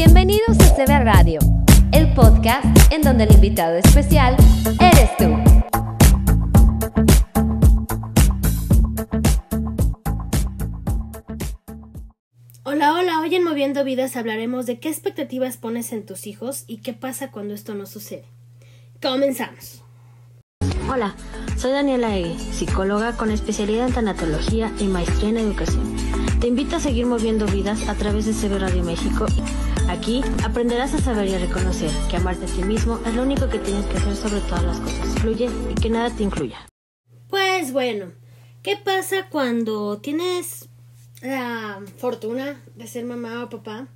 Bienvenidos a CB Radio, el podcast en donde el invitado especial eres tú. Hola, hola, hoy en Moviendo Vidas hablaremos de qué expectativas pones en tus hijos y qué pasa cuando esto no sucede. Comenzamos. Hola, soy Daniela Egui, psicóloga con especialidad en tanatología y maestría en educación. Te invito a seguir moviendo vidas a través de CB Radio México. Aquí aprenderás a saber y a reconocer que amarte a ti mismo es lo único que tienes que hacer sobre todas las cosas. Fluye y que nada te incluya. Pues bueno, ¿qué pasa cuando tienes la fortuna de ser mamá o papá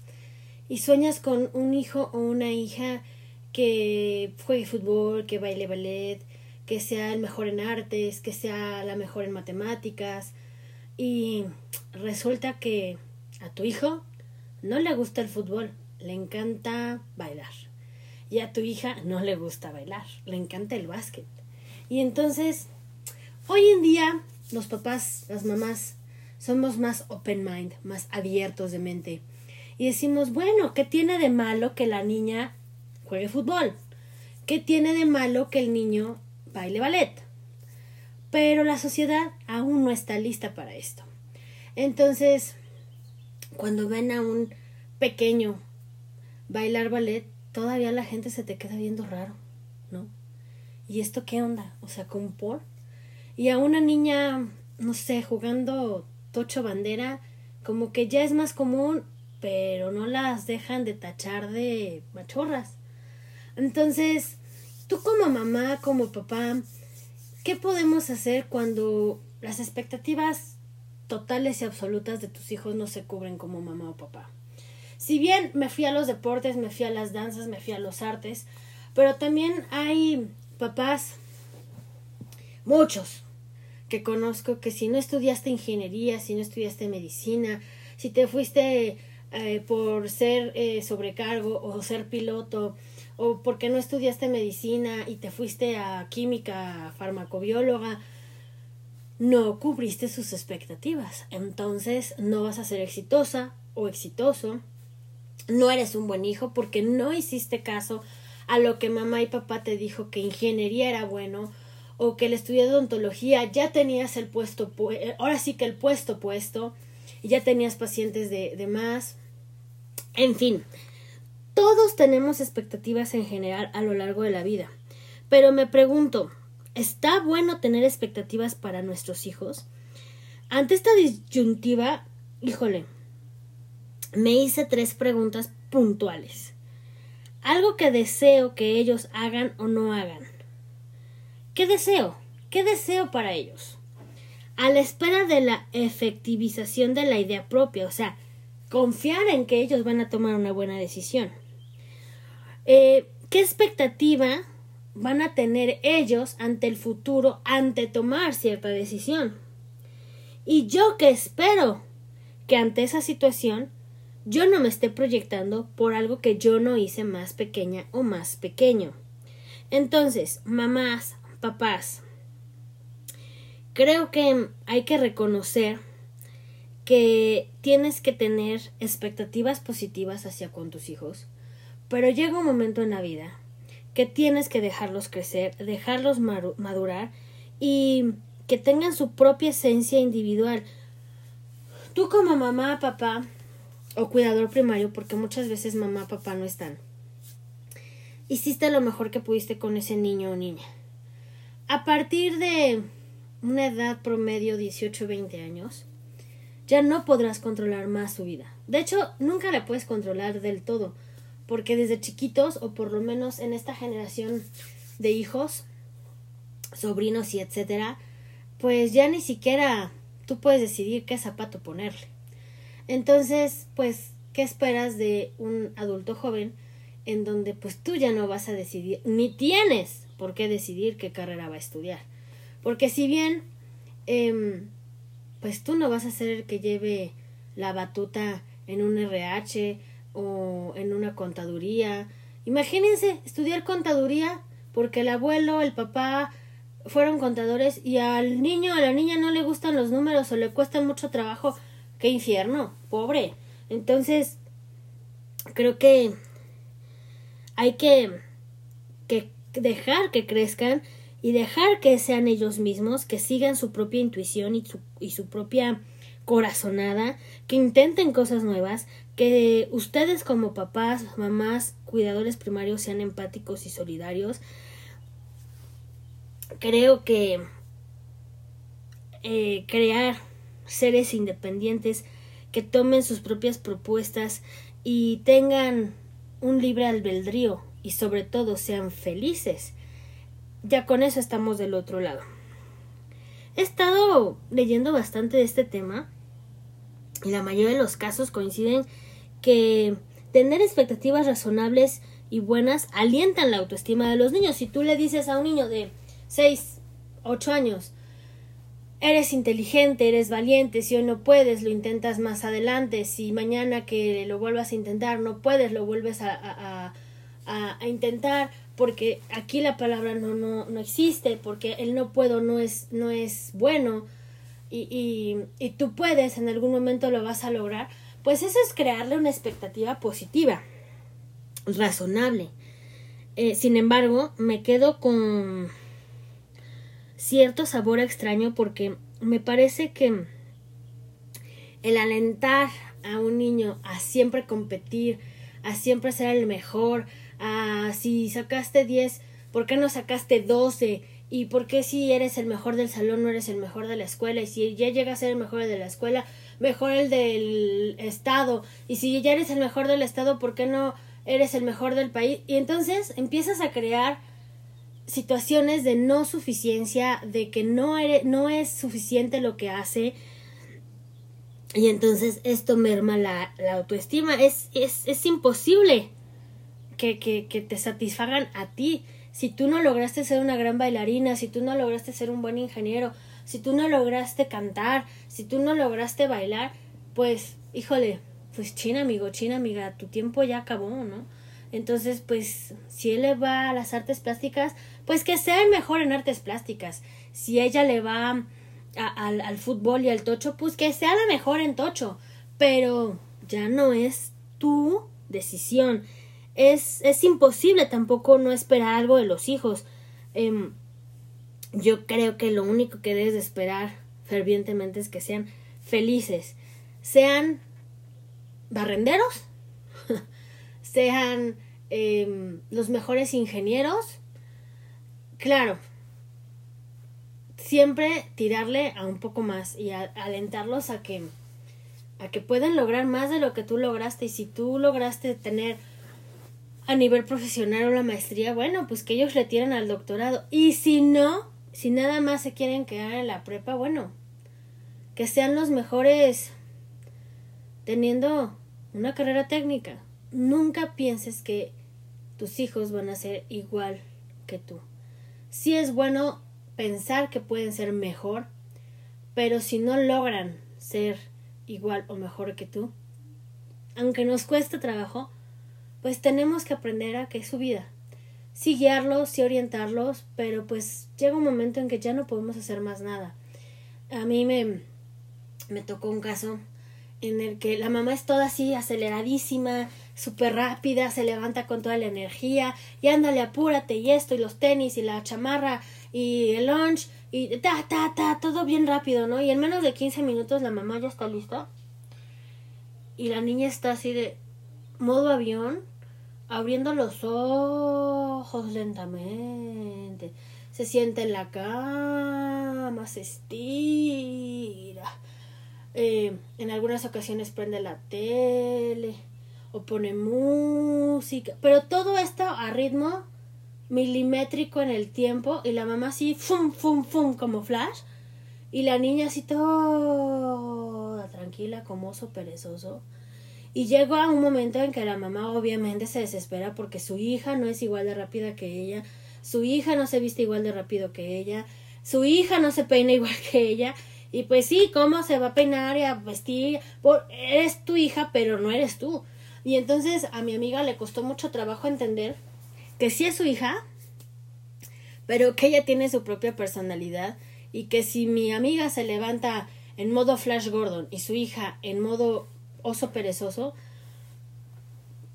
y sueñas con un hijo o una hija que juegue fútbol, que baile ballet, que sea el mejor en artes, que sea la mejor en matemáticas y resulta que a tu hijo no le gusta el fútbol, le encanta bailar. Y a tu hija no le gusta bailar, le encanta el básquet. Y entonces, hoy en día, los papás, las mamás, somos más open mind, más abiertos de mente. Y decimos, bueno, ¿qué tiene de malo que la niña juegue fútbol? ¿Qué tiene de malo que el niño baile ballet? Pero la sociedad aún no está lista para esto. Entonces, cuando ven a un pequeño bailar ballet, todavía la gente se te queda viendo raro, ¿no? ¿Y esto qué onda? O sea, ¿cómo por? Y a una niña, no sé, jugando tocho bandera, como que ya es más común, pero no las dejan de tachar de machorras. Entonces, tú como mamá, como papá, ¿qué podemos hacer cuando las expectativas totales y absolutas de tus hijos no se cubren como mamá o papá? Si bien me fui a los deportes, me fui a las danzas, me fui a los artes, pero también hay papás, muchos, que conozco que si no estudiaste ingeniería, si no estudiaste medicina, si te fuiste eh, por ser eh, sobrecargo o ser piloto, o porque no estudiaste medicina y te fuiste a química, farmacobióloga, no cubriste sus expectativas. Entonces no vas a ser exitosa o exitoso. No eres un buen hijo porque no hiciste caso a lo que mamá y papá te dijo que ingeniería era bueno o que el estudio de odontología ya tenías el puesto, ahora sí que el puesto puesto y ya tenías pacientes de, de más. En fin, todos tenemos expectativas en general a lo largo de la vida. Pero me pregunto, ¿está bueno tener expectativas para nuestros hijos? Ante esta disyuntiva, híjole, me hice tres preguntas puntuales. Algo que deseo que ellos hagan o no hagan. ¿Qué deseo? ¿Qué deseo para ellos? A la espera de la efectivización de la idea propia, o sea, confiar en que ellos van a tomar una buena decisión. Eh, ¿Qué expectativa van a tener ellos ante el futuro, ante tomar cierta decisión? Y yo que espero que ante esa situación yo no me esté proyectando por algo que yo no hice más pequeña o más pequeño. Entonces, mamás, papás, creo que hay que reconocer que tienes que tener expectativas positivas hacia con tus hijos, pero llega un momento en la vida que tienes que dejarlos crecer, dejarlos madurar y que tengan su propia esencia individual. Tú como mamá, papá o cuidador primario, porque muchas veces mamá, papá no están, hiciste lo mejor que pudiste con ese niño o niña. A partir de una edad promedio 18-20 años, ya no podrás controlar más su vida. De hecho, nunca la puedes controlar del todo, porque desde chiquitos, o por lo menos en esta generación de hijos, sobrinos y etcétera, pues ya ni siquiera tú puedes decidir qué zapato ponerle. Entonces, pues, ¿qué esperas de un adulto joven en donde pues tú ya no vas a decidir, ni tienes por qué decidir qué carrera va a estudiar? Porque si bien, eh, pues tú no vas a ser el que lleve la batuta en un RH o en una contaduría. Imagínense estudiar contaduría porque el abuelo, el papá fueron contadores y al niño o a la niña no le gustan los números o le cuesta mucho trabajo. ¡Qué infierno! Pobre. Entonces, creo que hay que, que dejar que crezcan y dejar que sean ellos mismos, que sigan su propia intuición y su, y su propia corazonada, que intenten cosas nuevas, que ustedes como papás, mamás, cuidadores primarios sean empáticos y solidarios. Creo que eh, crear seres independientes que tomen sus propias propuestas y tengan un libre albedrío y sobre todo sean felices. Ya con eso estamos del otro lado. He estado leyendo bastante de este tema y la mayoría de los casos coinciden que tener expectativas razonables y buenas alientan la autoestima de los niños. Si tú le dices a un niño de 6, 8 años, eres inteligente, eres valiente, si hoy no puedes, lo intentas más adelante, si mañana que lo vuelvas a intentar no puedes, lo vuelves a, a, a, intentar, porque aquí la palabra no, no, no existe, porque el no puedo no es, no es bueno y, y, y tú puedes, en algún momento lo vas a lograr, pues eso es crearle una expectativa positiva, razonable. Eh, sin embargo, me quedo con cierto sabor extraño porque me parece que el alentar a un niño a siempre competir, a siempre ser el mejor, a si sacaste 10, ¿por qué no sacaste 12? ¿Y por qué si eres el mejor del salón no eres el mejor de la escuela? Y si ya llegas a ser el mejor de la escuela, mejor el del estado. Y si ya eres el mejor del estado, ¿por qué no eres el mejor del país? Y entonces empiezas a crear situaciones de no suficiencia, de que no, no es suficiente lo que hace. Y entonces esto merma la, la autoestima. Es, es, es imposible que, que, que te satisfagan a ti. Si tú no lograste ser una gran bailarina, si tú no lograste ser un buen ingeniero, si tú no lograste cantar, si tú no lograste bailar, pues, híjole, pues china amigo, china amiga, tu tiempo ya acabó, ¿no? Entonces, pues, si él le va a las artes plásticas, pues que sea el mejor en artes plásticas. Si ella le va al, al fútbol y al tocho, pues que sea la mejor en tocho. Pero ya no es tu decisión. Es, es imposible tampoco no esperar algo de los hijos. Eh, yo creo que lo único que debes de esperar fervientemente es que sean felices. Sean barrenderos, sean eh, los mejores ingenieros. Claro, siempre tirarle a un poco más y alentarlos a que a que puedan lograr más de lo que tú lograste y si tú lograste tener a nivel profesional o la maestría, bueno, pues que ellos le tiren al doctorado y si no, si nada más se quieren quedar en la prepa, bueno, que sean los mejores teniendo una carrera técnica. Nunca pienses que tus hijos van a ser igual que tú. Sí es bueno pensar que pueden ser mejor, pero si no logran ser igual o mejor que tú, aunque nos cueste trabajo, pues tenemos que aprender a que es su vida. Sí guiarlos, sí orientarlos, pero pues llega un momento en que ya no podemos hacer más nada. A mí me, me tocó un caso en el que la mamá es toda así aceleradísima, súper rápida, se levanta con toda la energía y ándale, apúrate y esto y los tenis y la chamarra y el lunch y ta, ta, ta, todo bien rápido, ¿no? Y en menos de 15 minutos la mamá ya está lista y la niña está así de modo avión, abriendo los ojos lentamente, se siente en la cama, se estira eh, en algunas ocasiones prende la tele o pone música, pero todo esto a ritmo milimétrico en el tiempo y la mamá así, fum, fum, fum, como flash y la niña así toda tranquila como oso perezoso. Y llega un momento en que la mamá obviamente se desespera porque su hija no es igual de rápida que ella, su hija no se viste igual de rápido que ella, su hija no se peina igual que ella y pues sí, ¿cómo se va a peinar y a vestir? Por, eres tu hija, pero no eres tú. Y entonces a mi amiga le costó mucho trabajo entender que sí es su hija, pero que ella tiene su propia personalidad y que si mi amiga se levanta en modo Flash Gordon y su hija en modo oso perezoso,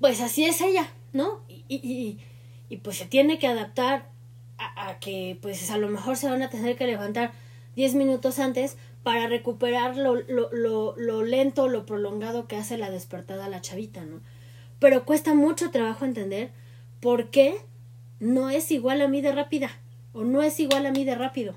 pues así es ella, ¿no? Y, y, y pues se tiene que adaptar a, a, que pues a lo mejor se van a tener que levantar 10 minutos antes para recuperar lo, lo, lo, lo lento, lo prolongado que hace la despertada a la chavita, ¿no? Pero cuesta mucho trabajo entender por qué no es igual a mí de rápida o no es igual a mí de rápido.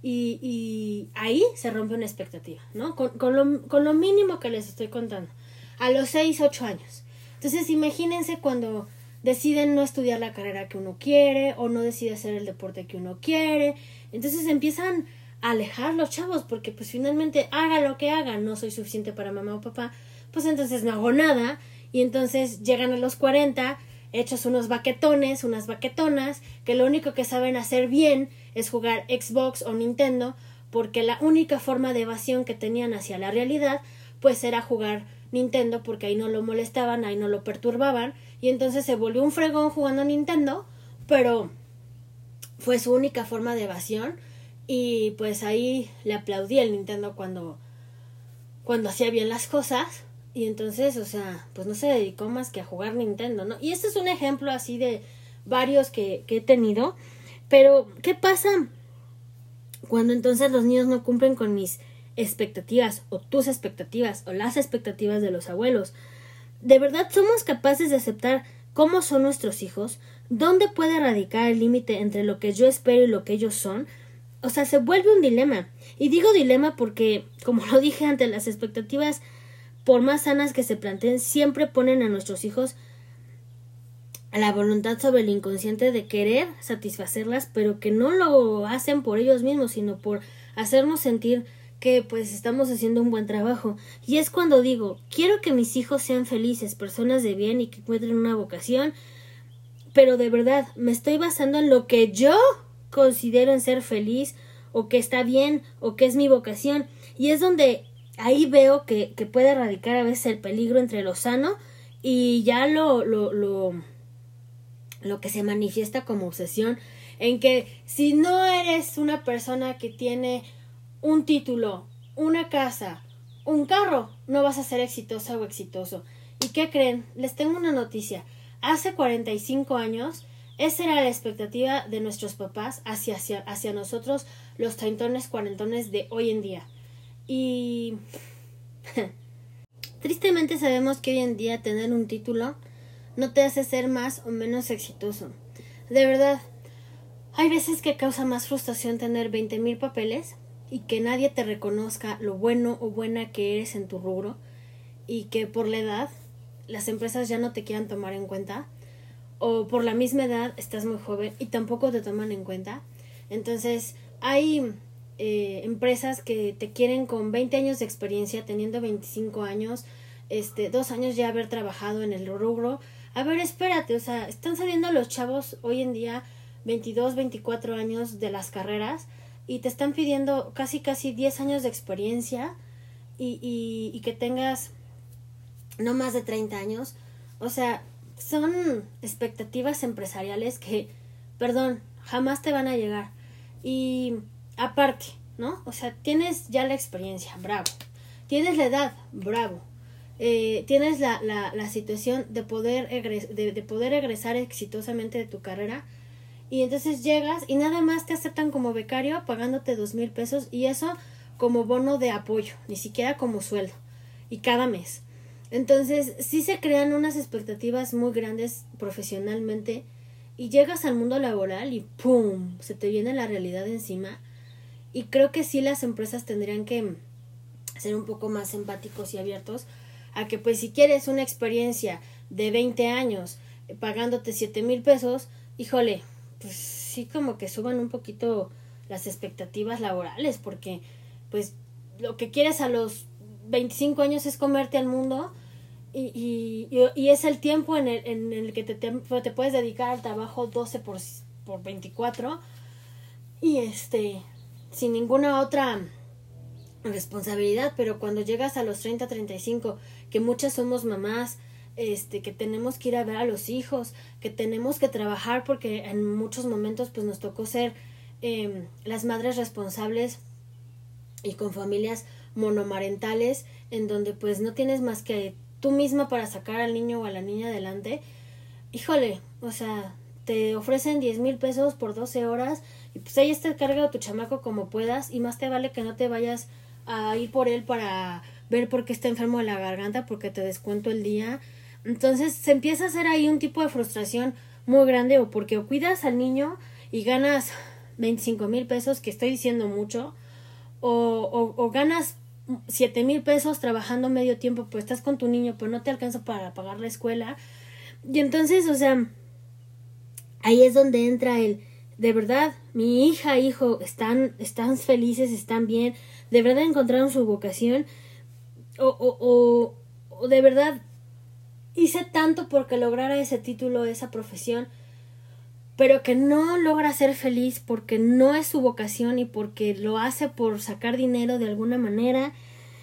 Y, y ahí se rompe una expectativa, ¿no? Con, con, lo, con lo mínimo que les estoy contando. A los 6, 8 años. Entonces imagínense cuando deciden no estudiar la carrera que uno quiere o no decide hacer el deporte que uno quiere. Entonces empiezan alejar los chavos porque pues finalmente haga lo que haga, no soy suficiente para mamá o papá, pues entonces no hago nada. Y entonces llegan a los 40 hechos unos baquetones, unas baquetonas, que lo único que saben hacer bien es jugar Xbox o Nintendo, porque la única forma de evasión que tenían hacia la realidad, pues era jugar Nintendo, porque ahí no lo molestaban, ahí no lo perturbaban, y entonces se volvió un fregón jugando Nintendo, pero fue su única forma de evasión, y pues ahí le aplaudí al Nintendo cuando, cuando hacía bien las cosas, y entonces, o sea, pues no se dedicó más que a jugar Nintendo, ¿no? Y este es un ejemplo así de varios que, que he tenido. Pero, ¿qué pasa cuando entonces los niños no cumplen con mis expectativas o tus expectativas o las expectativas de los abuelos? ¿De verdad somos capaces de aceptar cómo son nuestros hijos? ¿Dónde puede radicar el límite entre lo que yo espero y lo que ellos son? O sea, se vuelve un dilema. Y digo dilema porque, como lo dije ante las expectativas por más sanas que se planteen, siempre ponen a nuestros hijos a la voluntad sobre el inconsciente de querer satisfacerlas, pero que no lo hacen por ellos mismos, sino por hacernos sentir que pues estamos haciendo un buen trabajo. Y es cuando digo, quiero que mis hijos sean felices, personas de bien y que encuentren una vocación, pero de verdad me estoy basando en lo que yo considero en ser feliz o que está bien o que es mi vocación. Y es donde ahí veo que, que puede radicar a veces el peligro entre lo sano y ya lo, lo, lo, lo que se manifiesta como obsesión en que si no eres una persona que tiene un título, una casa, un carro, no vas a ser exitosa o exitoso. ¿Y qué creen? Les tengo una noticia. Hace 45 años, esa era la expectativa de nuestros papás hacia, hacia, hacia nosotros, los treintones, cuarentones de hoy en día. Y tristemente sabemos que hoy en día tener un título no te hace ser más o menos exitoso. De verdad, hay veces que causa más frustración tener veinte mil papeles y que nadie te reconozca lo bueno o buena que eres en tu rubro y que por la edad las empresas ya no te quieran tomar en cuenta o por la misma edad estás muy joven y tampoco te toman en cuenta. Entonces hay eh, empresas que te quieren con 20 años de experiencia, teniendo 25 años, este, dos años ya haber trabajado en el rubro. A ver, espérate, o sea, están saliendo los chavos hoy en día 22, 24 años de las carreras y te están pidiendo casi, casi 10 años de experiencia y, y, y que tengas no más de 30 años. O sea, son expectativas empresariales que, perdón, jamás te van a llegar. Y aparte, ¿no? O sea, tienes ya la experiencia, bravo. Tienes la edad, bravo. Eh, tienes la, la, la, situación de poder, de, de poder egresar exitosamente de tu carrera y entonces llegas y nada más te aceptan como becario pagándote dos mil pesos y eso como bono de apoyo, ni siquiera como sueldo y cada mes. Entonces sí se crean unas expectativas muy grandes profesionalmente y llegas al mundo laboral y ¡pum! se te viene la realidad encima y creo que sí las empresas tendrían que ser un poco más empáticos y abiertos a que pues si quieres una experiencia de 20 años pagándote 7 mil pesos, híjole, pues sí como que suban un poquito las expectativas laborales porque pues lo que quieres a los 25 años es comerte al mundo y, y, y es el tiempo en el, en el que te, te, te, puedes dedicar al trabajo 12 por, por 24 y este sin ninguna otra responsabilidad, pero cuando llegas a los 30, 35, que muchas somos mamás, este, que tenemos que ir a ver a los hijos, que tenemos que trabajar porque en muchos momentos pues nos tocó ser eh, las madres responsables y con familias monomarentales en donde pues no tienes más que tú misma para sacar al niño o a la niña adelante, híjole, o sea, te ofrecen 10 mil pesos por 12 horas y pues ahí está carga de tu chamaco como puedas y más te vale que no te vayas a ir por él para ver por qué está enfermo de la garganta porque te descuento el día. Entonces se empieza a hacer ahí un tipo de frustración muy grande o porque o cuidas al niño y ganas 25 mil pesos, que estoy diciendo mucho, o, o, o ganas siete mil pesos trabajando medio tiempo, pues estás con tu niño, pues no te alcanza para pagar la escuela. Y entonces, o sea, ahí es donde entra el, de verdad, mi hija, hijo, están, están felices, están bien, de verdad encontraron su vocación, o, o, o de verdad hice tanto porque lograra ese título, esa profesión, pero que no logra ser feliz porque no es su vocación y porque lo hace por sacar dinero de alguna manera.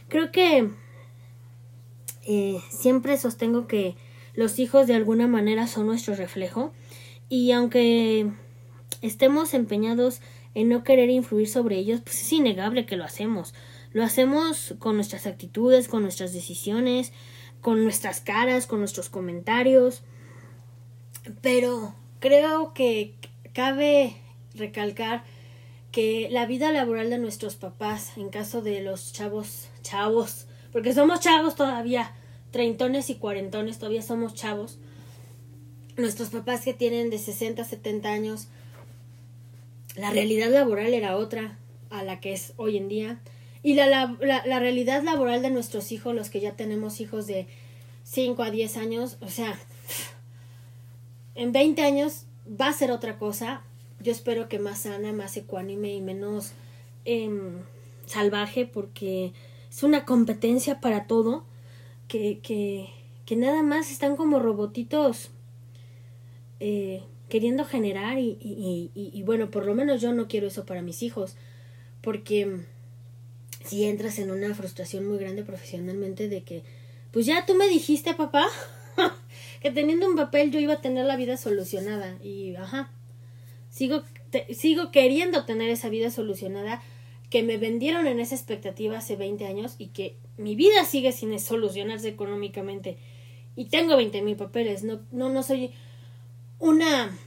Creo que eh, siempre sostengo que los hijos de alguna manera son nuestro reflejo y aunque estemos empeñados en no querer influir sobre ellos, pues es innegable que lo hacemos. Lo hacemos con nuestras actitudes, con nuestras decisiones, con nuestras caras, con nuestros comentarios. Pero creo que cabe recalcar que la vida laboral de nuestros papás, en caso de los chavos, chavos, porque somos chavos todavía, treintones y cuarentones, todavía somos chavos, nuestros papás que tienen de 60, 70 años, la realidad laboral era otra a la que es hoy en día. Y la, la, la, realidad laboral de nuestros hijos, los que ya tenemos hijos de 5 a 10 años, o sea, en 20 años va a ser otra cosa. Yo espero que más sana, más ecuánime y menos eh, salvaje porque es una competencia para todo que, que, que nada más están como robotitos eh, queriendo generar y, y, y, y, bueno, por lo menos yo no quiero eso para mis hijos porque si entras en una frustración muy grande profesionalmente de que pues ya tú me dijiste papá que teniendo un papel yo iba a tener la vida solucionada y ajá sigo sigo queriendo tener esa vida solucionada que me vendieron en esa expectativa hace 20 años y que mi vida sigue sin solucionarse económicamente. Y tengo 20 mil papeles no no no soy una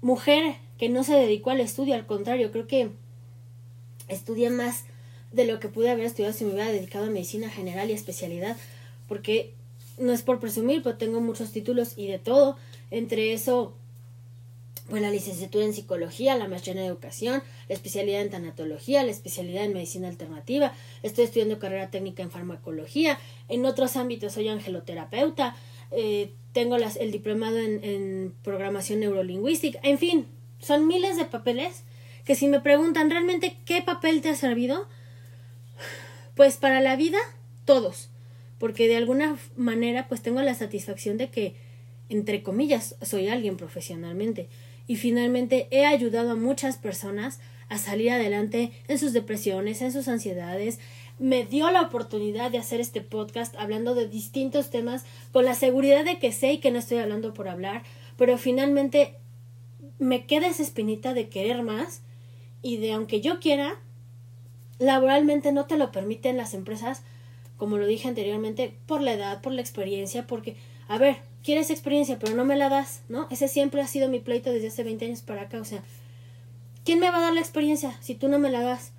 mujer que no se dedicó al estudio al contrario creo que estudié más de lo que pude haber estudiado si me hubiera dedicado a medicina general y especialidad porque no es por presumir, pero tengo muchos títulos y de todo. Entre eso, pues la licenciatura en psicología, la maestría en educación, la especialidad en tanatología, la especialidad en medicina alternativa. Estoy estudiando carrera técnica en farmacología. En otros ámbitos soy angeloterapeuta. Eh, tengo las, el diplomado en, en programación neurolingüística. En fin, son miles de papeles que si me preguntan realmente qué papel te ha servido, pues para la vida, todos porque de alguna manera pues tengo la satisfacción de que, entre comillas, soy alguien profesionalmente y finalmente he ayudado a muchas personas a salir adelante en sus depresiones, en sus ansiedades. Me dio la oportunidad de hacer este podcast hablando de distintos temas con la seguridad de que sé y que no estoy hablando por hablar, pero finalmente me queda esa espinita de querer más y de aunque yo quiera, laboralmente no te lo permiten las empresas como lo dije anteriormente, por la edad, por la experiencia, porque, a ver, quieres experiencia, pero no me la das, ¿no? Ese siempre ha sido mi pleito desde hace 20 años para acá, o sea, ¿quién me va a dar la experiencia si tú no me la das?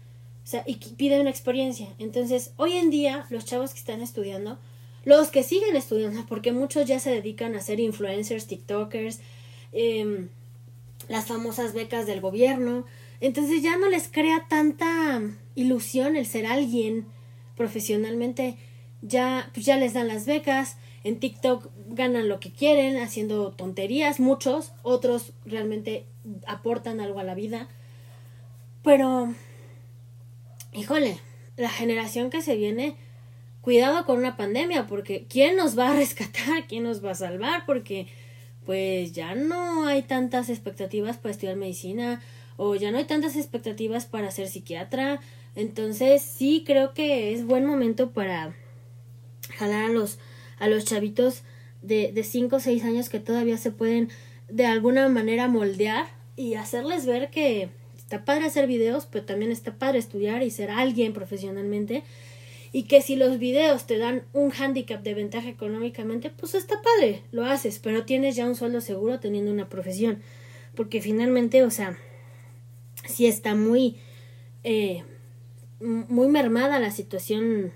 O sea, y pide una experiencia. Entonces, hoy en día, los chavos que están estudiando, los que siguen estudiando, porque muchos ya se dedican a ser influencers, TikTokers, eh, las famosas becas del gobierno, entonces ya no les crea tanta ilusión el ser alguien, profesionalmente ya, pues ya les dan las becas, en TikTok ganan lo que quieren haciendo tonterías, muchos, otros realmente aportan algo a la vida. Pero, híjole, la generación que se viene, cuidado con una pandemia, porque ¿quién nos va a rescatar? ¿Quién nos va a salvar? Porque pues ya no hay tantas expectativas para estudiar medicina o ya no hay tantas expectativas para ser psiquiatra entonces sí creo que es buen momento para jalar a los, a los chavitos de, de 5 o 6 años que todavía se pueden de alguna manera moldear y hacerles ver que está padre hacer videos, pero también está padre estudiar y ser alguien profesionalmente. y que si los videos te dan un handicap de ventaja económicamente, pues está padre, lo haces, pero tienes ya un sueldo seguro teniendo una profesión, porque finalmente, o sea, si está muy, eh, muy mermada la situación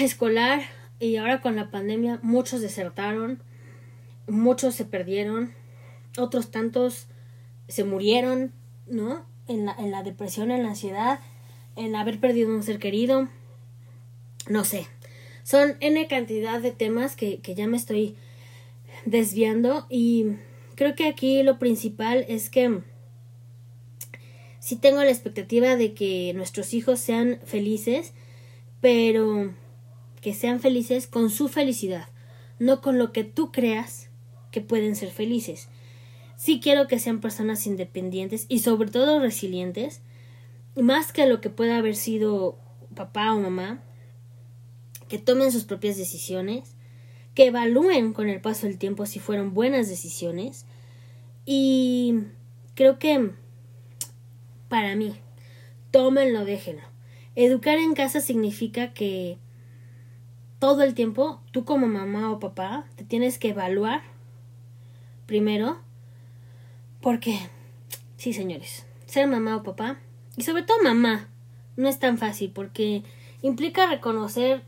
escolar y ahora con la pandemia muchos desertaron, muchos se perdieron, otros tantos se murieron, ¿no? En la, en la depresión, en la ansiedad, en haber perdido un ser querido, no sé. Son N cantidad de temas que, que ya me estoy desviando y creo que aquí lo principal es que sí tengo la expectativa de que nuestros hijos sean felices, pero que sean felices con su felicidad, no con lo que tú creas que pueden ser felices. Sí quiero que sean personas independientes y sobre todo resilientes, más que lo que pueda haber sido papá o mamá, que tomen sus propias decisiones, que evalúen con el paso del tiempo si fueron buenas decisiones y creo que para mí, tómenlo, déjenlo. Educar en casa significa que todo el tiempo tú como mamá o papá te tienes que evaluar primero porque sí señores ser mamá o papá y sobre todo mamá no es tan fácil porque implica reconocer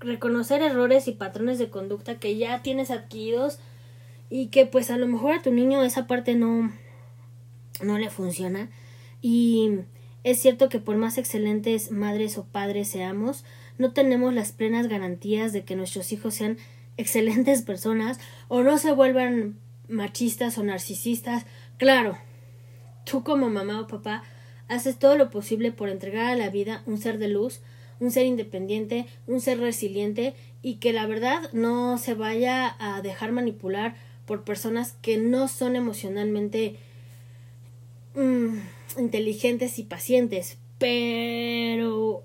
reconocer errores y patrones de conducta que ya tienes adquiridos y que pues a lo mejor a tu niño esa parte no no le funciona y es cierto que por más excelentes madres o padres seamos, no tenemos las plenas garantías de que nuestros hijos sean excelentes personas o no se vuelvan machistas o narcisistas. Claro, tú como mamá o papá haces todo lo posible por entregar a la vida un ser de luz, un ser independiente, un ser resiliente y que la verdad no se vaya a dejar manipular por personas que no son emocionalmente mm, inteligentes y pacientes, pero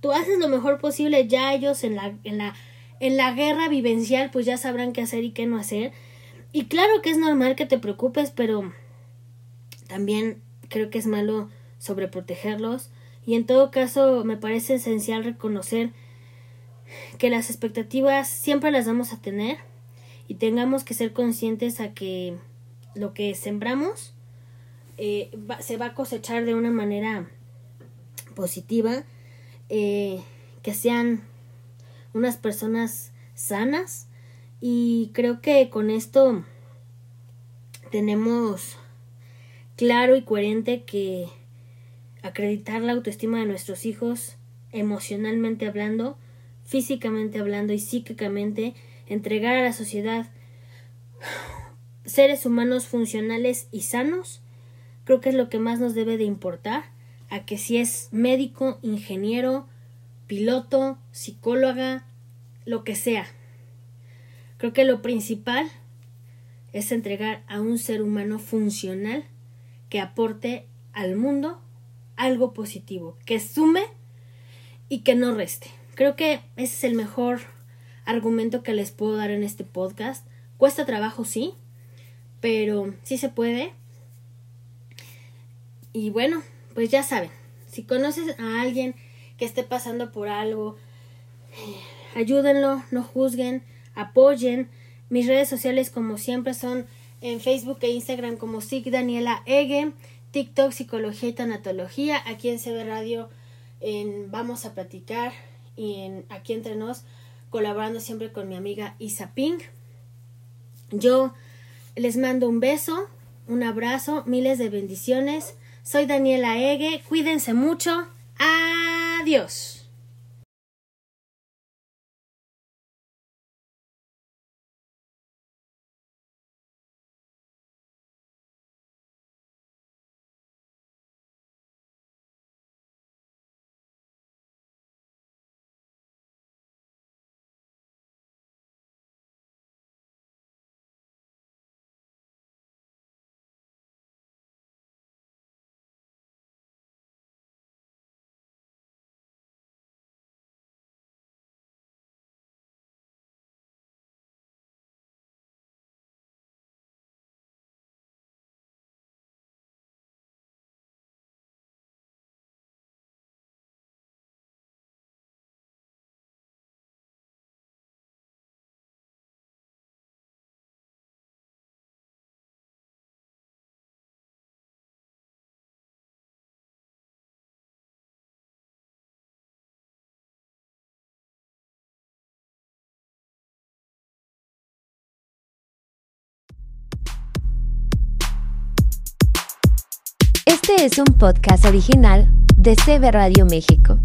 tú haces lo mejor posible, ya ellos en la, en la, en la guerra vivencial pues ya sabrán qué hacer y qué no hacer. Y claro que es normal que te preocupes, pero también creo que es malo sobreprotegerlos. Y en todo caso me parece esencial reconocer que las expectativas siempre las vamos a tener y tengamos que ser conscientes a que lo que sembramos eh, se va a cosechar de una manera positiva eh, que sean unas personas sanas. Y creo que con esto tenemos claro y coherente que acreditar la autoestima de nuestros hijos emocionalmente hablando, físicamente hablando y psíquicamente, entregar a la sociedad seres humanos funcionales y sanos, creo que es lo que más nos debe de importar a que si es médico, ingeniero, piloto, psicóloga, lo que sea. Creo que lo principal es entregar a un ser humano funcional que aporte al mundo algo positivo, que sume y que no reste. Creo que ese es el mejor argumento que les puedo dar en este podcast. Cuesta trabajo, sí, pero sí se puede. Y bueno, pues ya saben, si conoces a alguien que esté pasando por algo, eh, ayúdenlo, no juzguen, apoyen. Mis redes sociales, como siempre, son en Facebook e Instagram como SIC Daniela Ege, TikTok Psicología y Tanatología, aquí en CB Radio en Vamos a Platicar y en Aquí Entre Nos, colaborando siempre con mi amiga Isa Pink. Yo les mando un beso, un abrazo, miles de bendiciones. Soy Daniela Ege. Cuídense mucho. Adiós. Este es un podcast original de CB Radio México.